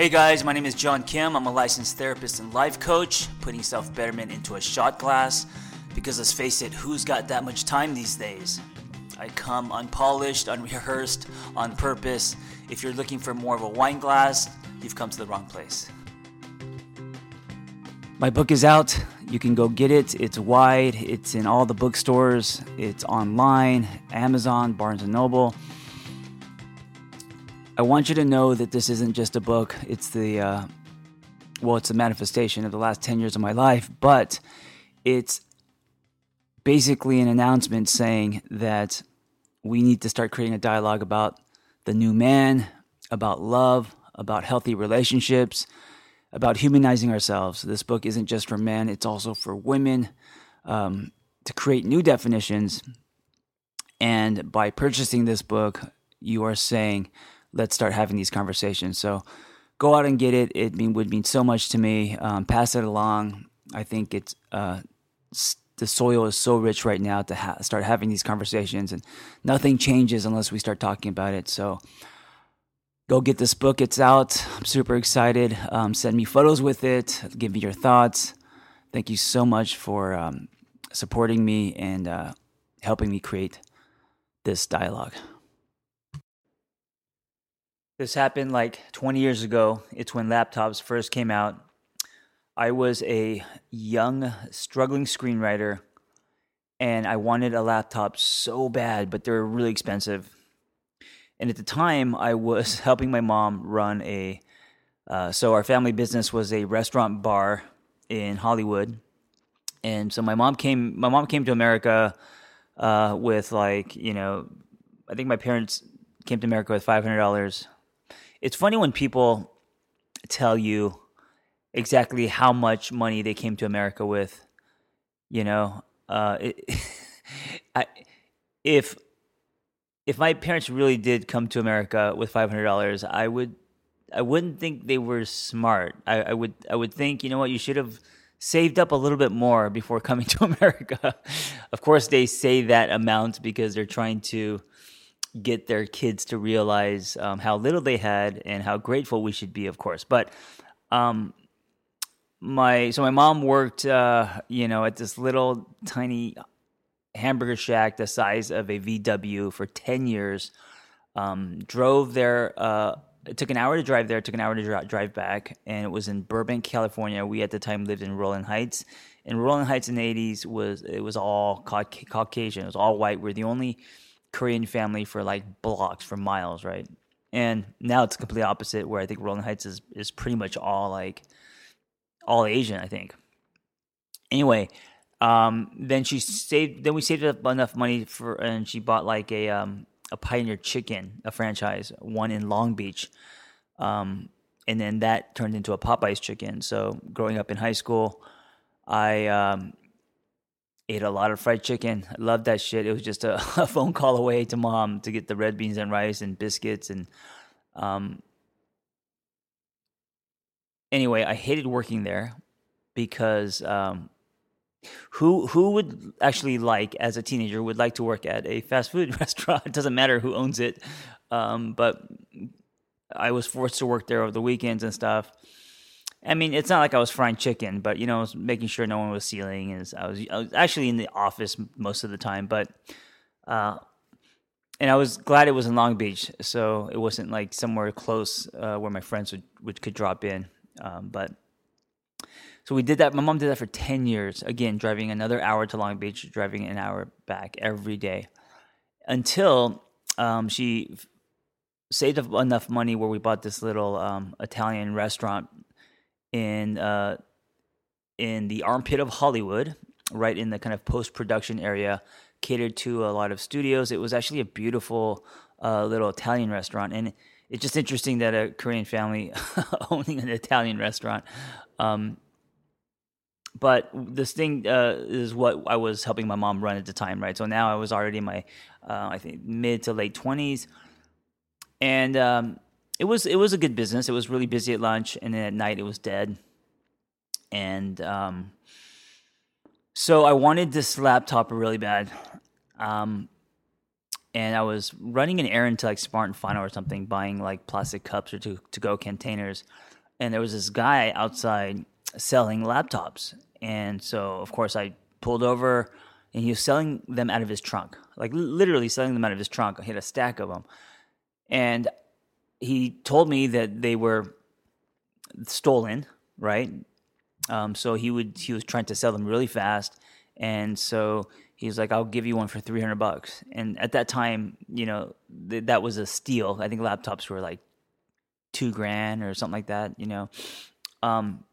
Hey guys, my name is John Kim. I'm a licensed therapist and life coach, putting self betterment into a shot glass. Because let's face it, who's got that much time these days? I come unpolished, unrehearsed, on purpose. If you're looking for more of a wine glass, you've come to the wrong place. My book is out. You can go get it. It's wide. It's in all the bookstores. It's online, Amazon, Barnes and Noble. I want you to know that this isn't just a book. It's the, uh, well, it's a manifestation of the last 10 years of my life, but it's basically an announcement saying that we need to start creating a dialogue about the new man, about love, about healthy relationships, about humanizing ourselves. This book isn't just for men, it's also for women um, to create new definitions. And by purchasing this book, you are saying, let's start having these conversations. So go out and get it. It mean, would mean so much to me. Um, pass it along. I think it's uh, the soil is so rich right now to ha- start having these conversations, and nothing changes unless we start talking about it. So go get this book. It's out. I'm super excited. Um, send me photos with it. Give me your thoughts. Thank you so much for um, supporting me and uh, helping me create this dialogue. This happened like 20 years ago. It's when laptops first came out. I was a young, struggling screenwriter, and I wanted a laptop so bad, but they were really expensive. And at the time, I was helping my mom run a. Uh, so our family business was a restaurant bar in Hollywood, and so my mom came. My mom came to America uh, with like you know, I think my parents came to America with five hundred dollars it's funny when people tell you exactly how much money they came to America with. You know, uh, it, I, if if my parents really did come to America with five hundred dollars, I would I wouldn't think they were smart. I, I would I would think you know what you should have saved up a little bit more before coming to America. of course, they say that amount because they're trying to get their kids to realize um, how little they had and how grateful we should be, of course. But um, my so my mom worked, uh, you know, at this little tiny hamburger shack the size of a VW for ten years. Um, drove there. Uh, it took an hour to drive there. Took an hour to drive back, and it was in Burbank, California. We at the time lived in Rowland Heights. And Rowland Heights in the '80s was it was all Caucasian. It was all white. We're the only Korean family for like blocks, for miles, right? And now it's completely opposite, where I think Rowland Heights is is pretty much all like all Asian, I think. Anyway, um, then she saved. Then we saved up enough money for, and she bought like a um, a Pioneer Chicken, a franchise, one in Long Beach, um, and then that turned into a Popeyes Chicken. So growing up in high school, I um, ate a lot of fried chicken. I loved that shit. It was just a, a, phone call away to mom to get the red beans and rice and biscuits and um anyway, I hated working there because um who who would actually like as a teenager would like to work at a fast food restaurant? It doesn't matter who owns it. Um, but I was forced to work there over the weekends and stuff. I mean, it's not like I was frying chicken, but you know, I was making sure no one was stealing. Is I was actually in the office most of the time, but uh, and I was glad it was in Long Beach, so it wasn't like somewhere close uh, where my friends would, would could drop in. Um, but so we did that. My mom did that for ten years. Again, driving another hour to Long Beach, driving an hour back every day, until um, she saved enough money where we bought this little um, Italian restaurant in uh, in the armpit of Hollywood, right in the kind of post production area, catered to a lot of studios. It was actually a beautiful uh, little Italian restaurant, and it's just interesting that a Korean family owning an Italian restaurant. Um, but this thing uh, is what I was helping my mom run at the time, right? So now I was already in my, uh, I think, mid to late twenties, and um, it was it was a good business. It was really busy at lunch, and then at night it was dead. And um, so I wanted this laptop really bad. Um, and I was running an errand to like Smart and Final or something, buying like plastic cups or to to go containers, and there was this guy outside selling laptops, and so of course I pulled over, and he was selling them out of his trunk, like literally selling them out of his trunk. I had a stack of them, and he told me that they were stolen, right? Um, so he would he was trying to sell them really fast, and so he was like, "I'll give you one for three hundred bucks." And at that time, you know, th- that was a steal. I think laptops were like two grand or something like that, you know. Um,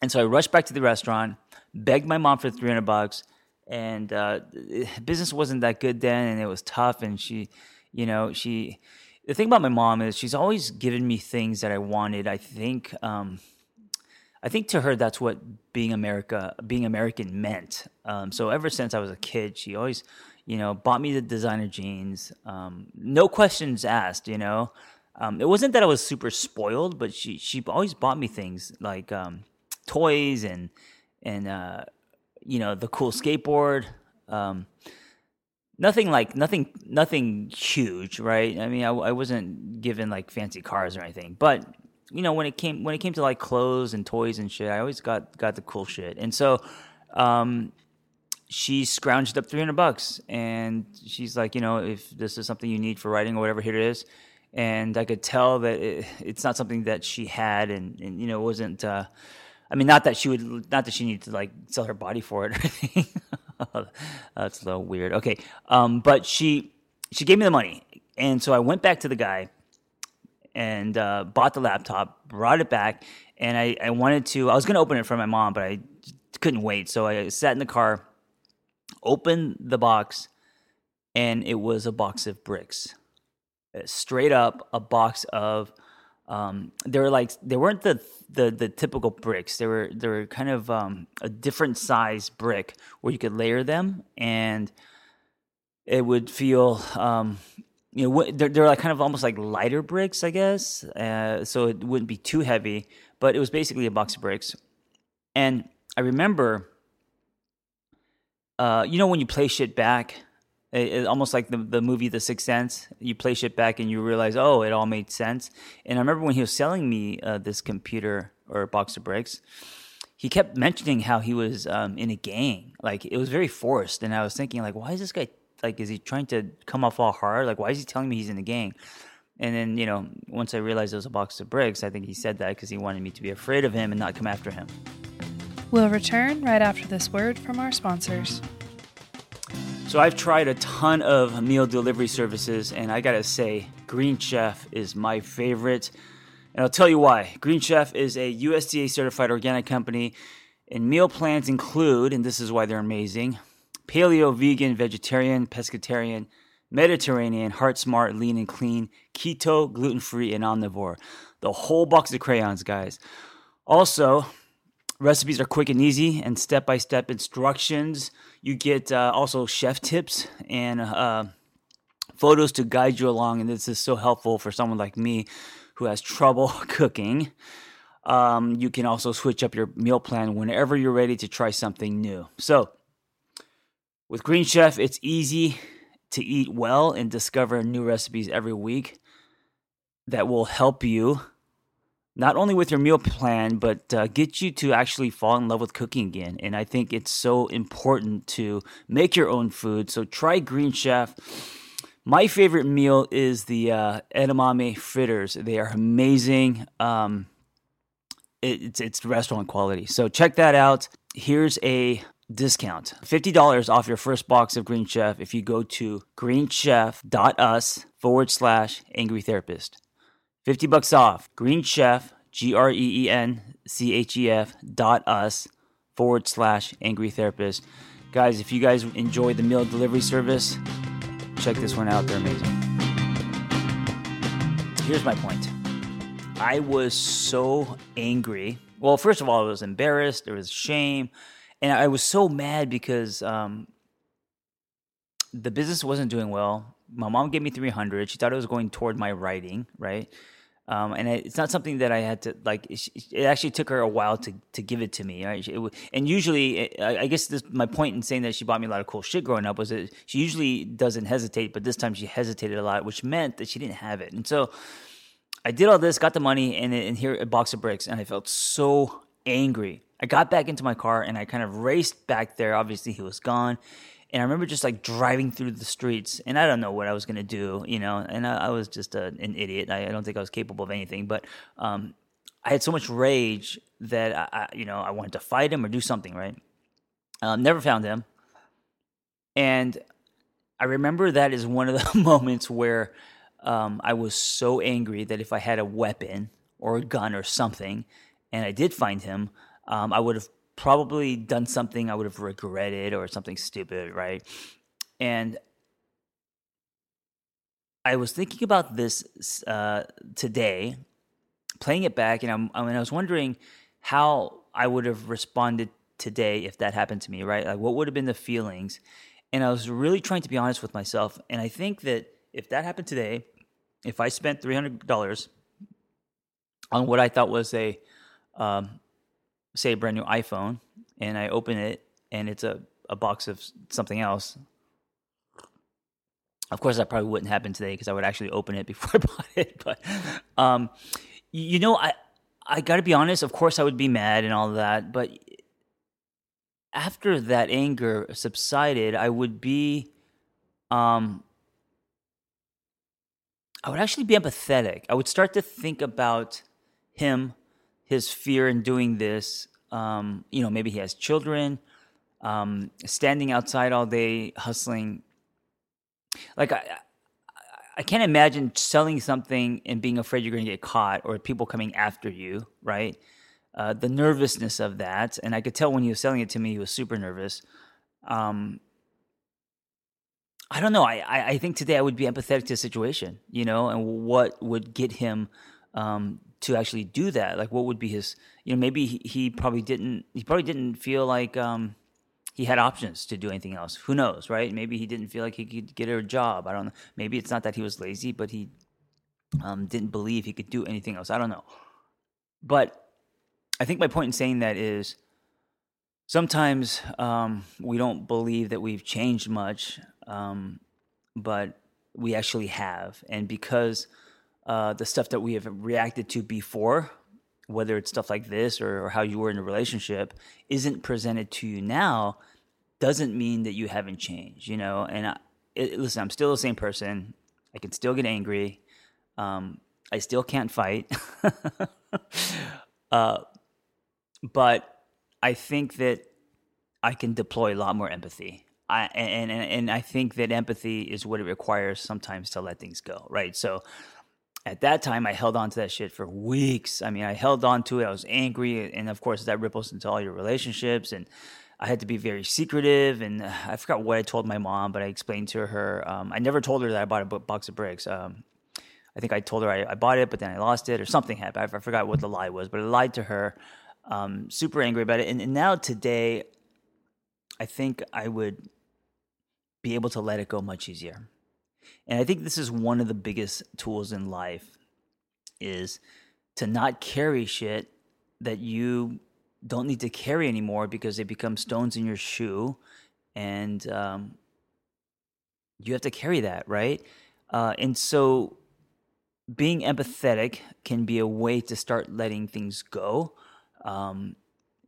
and so I rushed back to the restaurant, begged my mom for three hundred bucks, and uh, business wasn't that good then, and it was tough. And she, you know, she. The thing about my mom is she's always given me things that I wanted. I think. Um, I think to her that's what being America, being American meant. Um, so ever since I was a kid, she always, you know, bought me the designer jeans, um, no questions asked. You know, um, it wasn't that I was super spoiled, but she she always bought me things like um, toys and and uh, you know the cool skateboard. Nothing like nothing nothing huge, right? I mean, I, I wasn't given like fancy cars or anything, but you know when it came when it came to like clothes and toys and shit, I always got got the cool shit. And so um, she scrounged up 300 bucks and she's like, you know, if this is something you need for writing or whatever, here it is. And I could tell that it, it's not something that she had and, and you know, it wasn't, uh, I mean, not that she would, not that she needed to like sell her body for it or anything. That's a little weird. Okay. Um, but she, she gave me the money. And so I went back to the guy and uh, bought the laptop, brought it back, and I, I wanted to. I was going to open it for my mom, but I couldn't wait. So I sat in the car, opened the box, and it was a box of bricks. Uh, straight up, a box of. Um, they were like they weren't the the the typical bricks. They were they were kind of um, a different size brick where you could layer them, and it would feel um, you know they're, they're like kind of almost like lighter bricks i guess uh, so it wouldn't be too heavy but it was basically a box of bricks and i remember uh, you know when you play shit back it, it, almost like the, the movie the sixth sense you play shit back and you realize oh it all made sense and i remember when he was selling me uh, this computer or box of bricks he kept mentioning how he was um, in a gang like it was very forced and i was thinking like why is this guy like is he trying to come off all hard? Like why is he telling me he's in the gang? And then you know once I realized it was a box of bricks, I think he said that because he wanted me to be afraid of him and not come after him. We'll return right after this word from our sponsors. So I've tried a ton of meal delivery services, and I gotta say, Green Chef is my favorite. And I'll tell you why. Green Chef is a USDA certified organic company, and meal plans include, and this is why they're amazing paleo, vegan, vegetarian, pescatarian, Mediterranean, heart smart, lean and clean, keto, gluten free, and omnivore. The whole box of crayons, guys. Also, recipes are quick and easy and step by step instructions. You get uh, also chef tips and uh, photos to guide you along. And this is so helpful for someone like me who has trouble cooking. Um, you can also switch up your meal plan whenever you're ready to try something new. So, with Green Chef, it's easy to eat well and discover new recipes every week that will help you not only with your meal plan, but uh, get you to actually fall in love with cooking again. And I think it's so important to make your own food. So try Green Chef. My favorite meal is the uh, edamame fritters. They are amazing. Um, it, it's it's restaurant quality. So check that out. Here's a discount $50 off your first box of Green Chef if you go to greenchef.us forward slash angry therapist. 50 bucks off. Green Chef, G R E E N C H E F dot us forward slash angry therapist. Guys, if you guys enjoy the meal delivery service, check this one out. They're amazing. Here's my point I was so angry. Well, first of all, I was embarrassed, there was shame and I was so mad because um, the business wasn't doing well. My mom gave me three hundred. She thought it was going toward my writing, right? Um, and it's not something that I had to like. It actually took her a while to to give it to me. Right? It, and usually, I guess this, my point in saying that she bought me a lot of cool shit growing up was that she usually doesn't hesitate, but this time she hesitated a lot, which meant that she didn't have it. And so, I did all this, got the money, and, and here a box of bricks, and I felt so angry. I got back into my car and I kind of raced back there. Obviously, he was gone. And I remember just like driving through the streets, and I don't know what I was gonna do, you know. And I, I was just a, an idiot. I, I, don't think I was capable of anything, but um, I had so much rage that I, I, you know, I wanted to fight him or do something. Right? Um, never found him, and I remember that is one of the moments where um, I was so angry that if I had a weapon or a gun or something, and I did find him, um, I would have probably done something I would have regretted or something stupid, right? And I was thinking about this uh, today, playing it back, and I'm, I mean, I was wondering how I would have responded today if that happened to me, right? Like, what would have been the feelings? And I was really trying to be honest with myself, and I think that if that happened today, if I spent three hundred dollars on what I thought was a um, say a brand new iPhone and I open it and it's a, a box of something else. Of course, that probably wouldn't happen today because I would actually open it before I bought it. But, um, you know, I I got to be honest. Of course, I would be mad and all that. But after that anger subsided, I would be, um, I would actually be empathetic. I would start to think about him his fear in doing this. Um, you know, maybe he has children, um, standing outside all day hustling. Like I, I can't imagine selling something and being afraid you're going to get caught or people coming after you, right? Uh, the nervousness of that, and I could tell when he was selling it to me, he was super nervous. Um, I don't know. I, I, I think today I would be empathetic to the situation, you know, and what would get him um, to actually do that? Like, what would be his? You know, maybe he, he probably didn't. He probably didn't feel like um, he had options to do anything else. Who knows, right? Maybe he didn't feel like he could get a job. I don't know. Maybe it's not that he was lazy, but he um, didn't believe he could do anything else. I don't know. But I think my point in saying that is sometimes um, we don't believe that we've changed much, um, but we actually have. And because uh, the stuff that we have reacted to before, whether it's stuff like this or, or how you were in a relationship, isn't presented to you now, doesn't mean that you haven't changed, you know? And I, it, listen, I'm still the same person. I can still get angry. Um, I still can't fight. uh, but I think that I can deploy a lot more empathy. I, and, and, and I think that empathy is what it requires sometimes to let things go, right? So at that time I held on to that shit for weeks. I mean, I held on to it. I was angry, and of course that ripples into all your relationships. And I had to be very secretive. And I forgot what I told my mom, but I explained to her. Um, I never told her that I bought a box of bricks. Um, I think I told her I, I, bought it, but then I lost it, or something happened. I, I forgot what the lie was, but I lied to her. Um, super angry about it. And, and now today, I think I would be able to let it go much easier. And I think this is one of the biggest tools in life is to not carry shit that you don't need to carry anymore because they become stones in your shoe and um, you have to carry that, right? Uh, and so being empathetic can be a way to start letting things go. Um,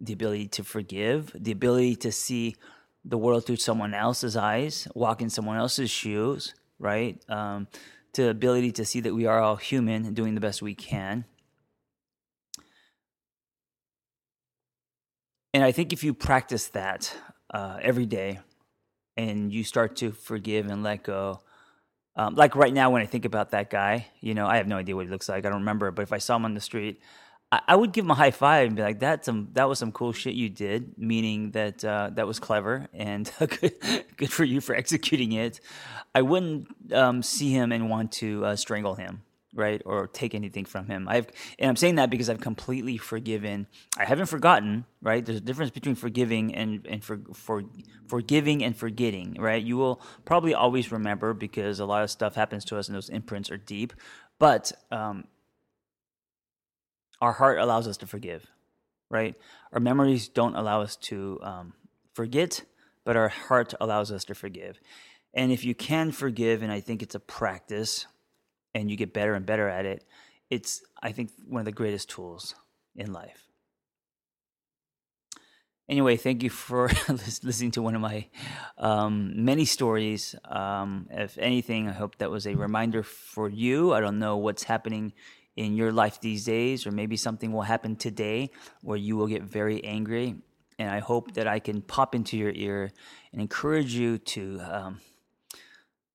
the ability to forgive, the ability to see the world through someone else's eyes, walk in someone else's shoes, right? Um, to ability to see that we are all human and doing the best we can. And I think if you practice that uh, every day and you start to forgive and let go, um, like right now when I think about that guy, you know, I have no idea what he looks like. I don't remember, but if I saw him on the street, I, would give him a high five and be like, "That's some that was some cool shit you did." Meaning that uh, that was clever and good, good for you for executing it. I wouldn't um, see him and want to uh, strangle him, right, or take anything from him. I've and I'm saying that because I've completely forgiven. I haven't forgotten, right? There's a difference between forgiving and and for for forgiving and forgetting, right? You will probably always remember because a lot of stuff happens to us and those imprints are deep. But um, our heart allows us to forgive, right? Our memories don't allow us to um, forget, but our heart allows us to forgive. And if you can forgive, and I think it's a practice, and you get better and better at it, it's, I think, one of the greatest tools in life. Anyway, thank you for listening to one of my um, many stories. Um, if anything, I hope that was a reminder for you. I don't know what's happening in your life these days, or maybe something will happen today where you will get very angry. And I hope that I can pop into your ear and encourage you to um,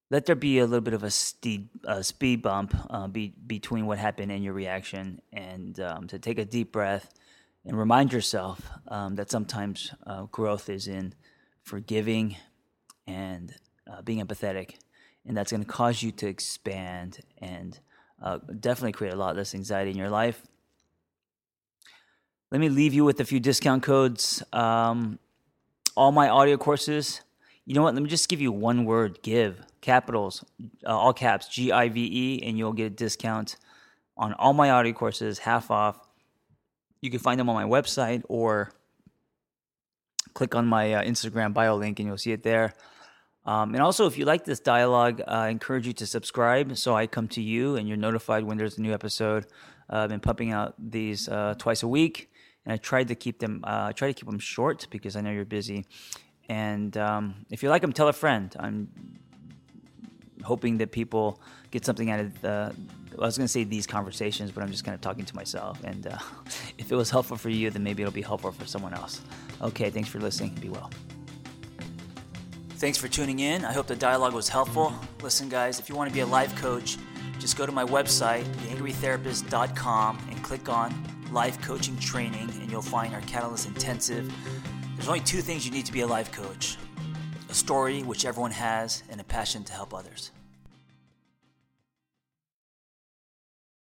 let there be a little bit of a speed, uh, speed bump uh, be, between what happened and your reaction, and um, to take a deep breath and remind yourself um, that sometimes uh, growth is in forgiving and uh, being empathetic, and that's going to cause you to expand and uh, definitely create a lot less anxiety in your life. Let me leave you with a few discount codes. Um, all my audio courses. You know what? Let me just give you one word: give capitals, uh, all caps, G I V E, and you'll get a discount on all my audio courses, half off. You can find them on my website or click on my uh, Instagram bio link and you'll see it there. Um, and also, if you like this dialogue, uh, I encourage you to subscribe so I come to you and you're notified when there's a new episode. Uh, I've been pumping out these uh, twice a week, and I tried to keep them. Uh, I try to keep them short because I know you're busy. And um, if you like them, tell a friend. I'm hoping that people get something out of the. I was going to say these conversations, but I'm just kind of talking to myself. And uh, if it was helpful for you, then maybe it'll be helpful for someone else. Okay, thanks for listening. Be well. Thanks for tuning in. I hope the dialogue was helpful. Listen, guys, if you want to be a life coach, just go to my website, theangrytherapist.com, and click on Life Coaching Training, and you'll find our Catalyst Intensive. There's only two things you need to be a life coach a story, which everyone has, and a passion to help others.